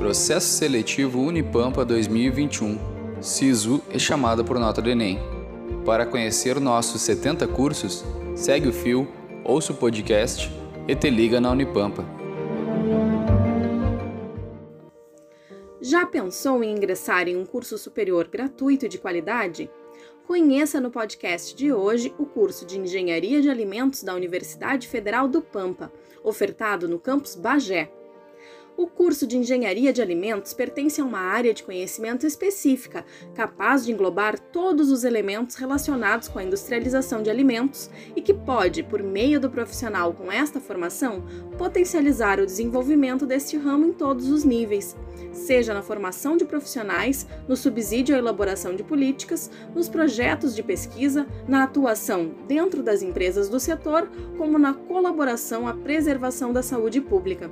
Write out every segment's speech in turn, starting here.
Processo Seletivo Unipampa 2021. SISU é chamada por nota do Enem. Para conhecer nossos 70 cursos, segue o fio, ouça o podcast e te liga na Unipampa. Já pensou em ingressar em um curso superior gratuito e de qualidade? Conheça no podcast de hoje o curso de Engenharia de Alimentos da Universidade Federal do Pampa, ofertado no campus Bagé. O curso de Engenharia de Alimentos pertence a uma área de conhecimento específica, capaz de englobar todos os elementos relacionados com a industrialização de alimentos e que pode, por meio do profissional com esta formação, potencializar o desenvolvimento deste ramo em todos os níveis, seja na formação de profissionais, no subsídio à elaboração de políticas, nos projetos de pesquisa, na atuação dentro das empresas do setor, como na colaboração à preservação da saúde pública.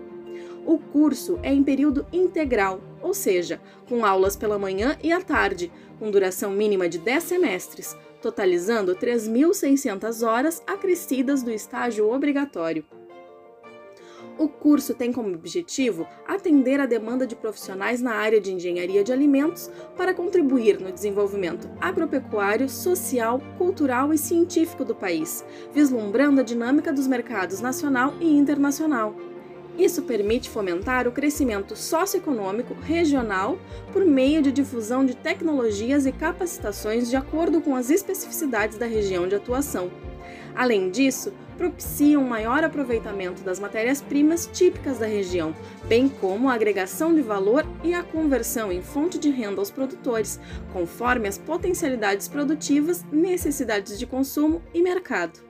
O curso é em período integral, ou seja, com aulas pela manhã e à tarde, com duração mínima de 10 semestres, totalizando 3.600 horas acrescidas do estágio obrigatório. O curso tem como objetivo atender a demanda de profissionais na área de engenharia de alimentos para contribuir no desenvolvimento agropecuário, social, cultural e científico do país, vislumbrando a dinâmica dos mercados nacional e internacional. Isso permite fomentar o crescimento socioeconômico regional por meio de difusão de tecnologias e capacitações de acordo com as especificidades da região de atuação. Além disso, propicia um maior aproveitamento das matérias-primas típicas da região, bem como a agregação de valor e a conversão em fonte de renda aos produtores, conforme as potencialidades produtivas, necessidades de consumo e mercado.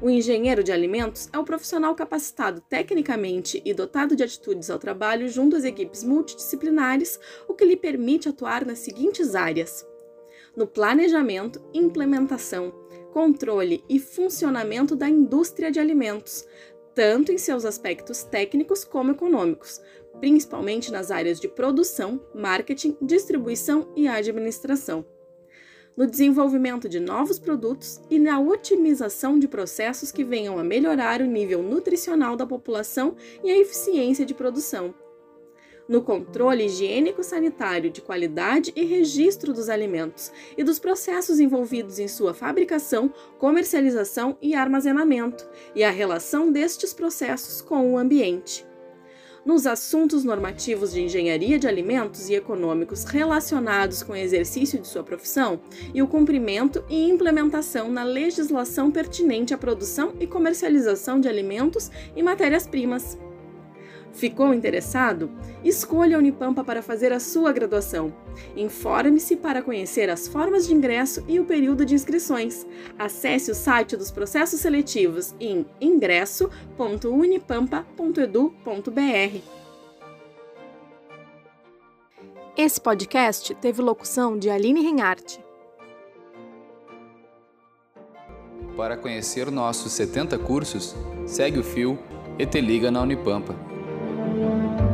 O engenheiro de alimentos é o profissional capacitado tecnicamente e dotado de atitudes ao trabalho junto às equipes multidisciplinares, o que lhe permite atuar nas seguintes áreas: no planejamento, implementação, controle e funcionamento da indústria de alimentos, tanto em seus aspectos técnicos como econômicos, principalmente nas áreas de produção, marketing, distribuição e administração no desenvolvimento de novos produtos e na otimização de processos que venham a melhorar o nível nutricional da população e a eficiência de produção. No controle higiênico-sanitário de qualidade e registro dos alimentos e dos processos envolvidos em sua fabricação, comercialização e armazenamento, e a relação destes processos com o ambiente nos assuntos normativos de engenharia de alimentos e econômicos relacionados com o exercício de sua profissão e o cumprimento e implementação na legislação pertinente à produção e comercialização de alimentos e matérias-primas. Ficou interessado? Escolha a Unipampa para fazer a sua graduação. Informe-se para conhecer as formas de ingresso e o período de inscrições. Acesse o site dos processos seletivos em ingresso.unipampa.edu.br. Esse podcast teve locução de Aline Renhart. Para conhecer nossos 70 cursos, segue o fio e te liga na Unipampa. Thank you.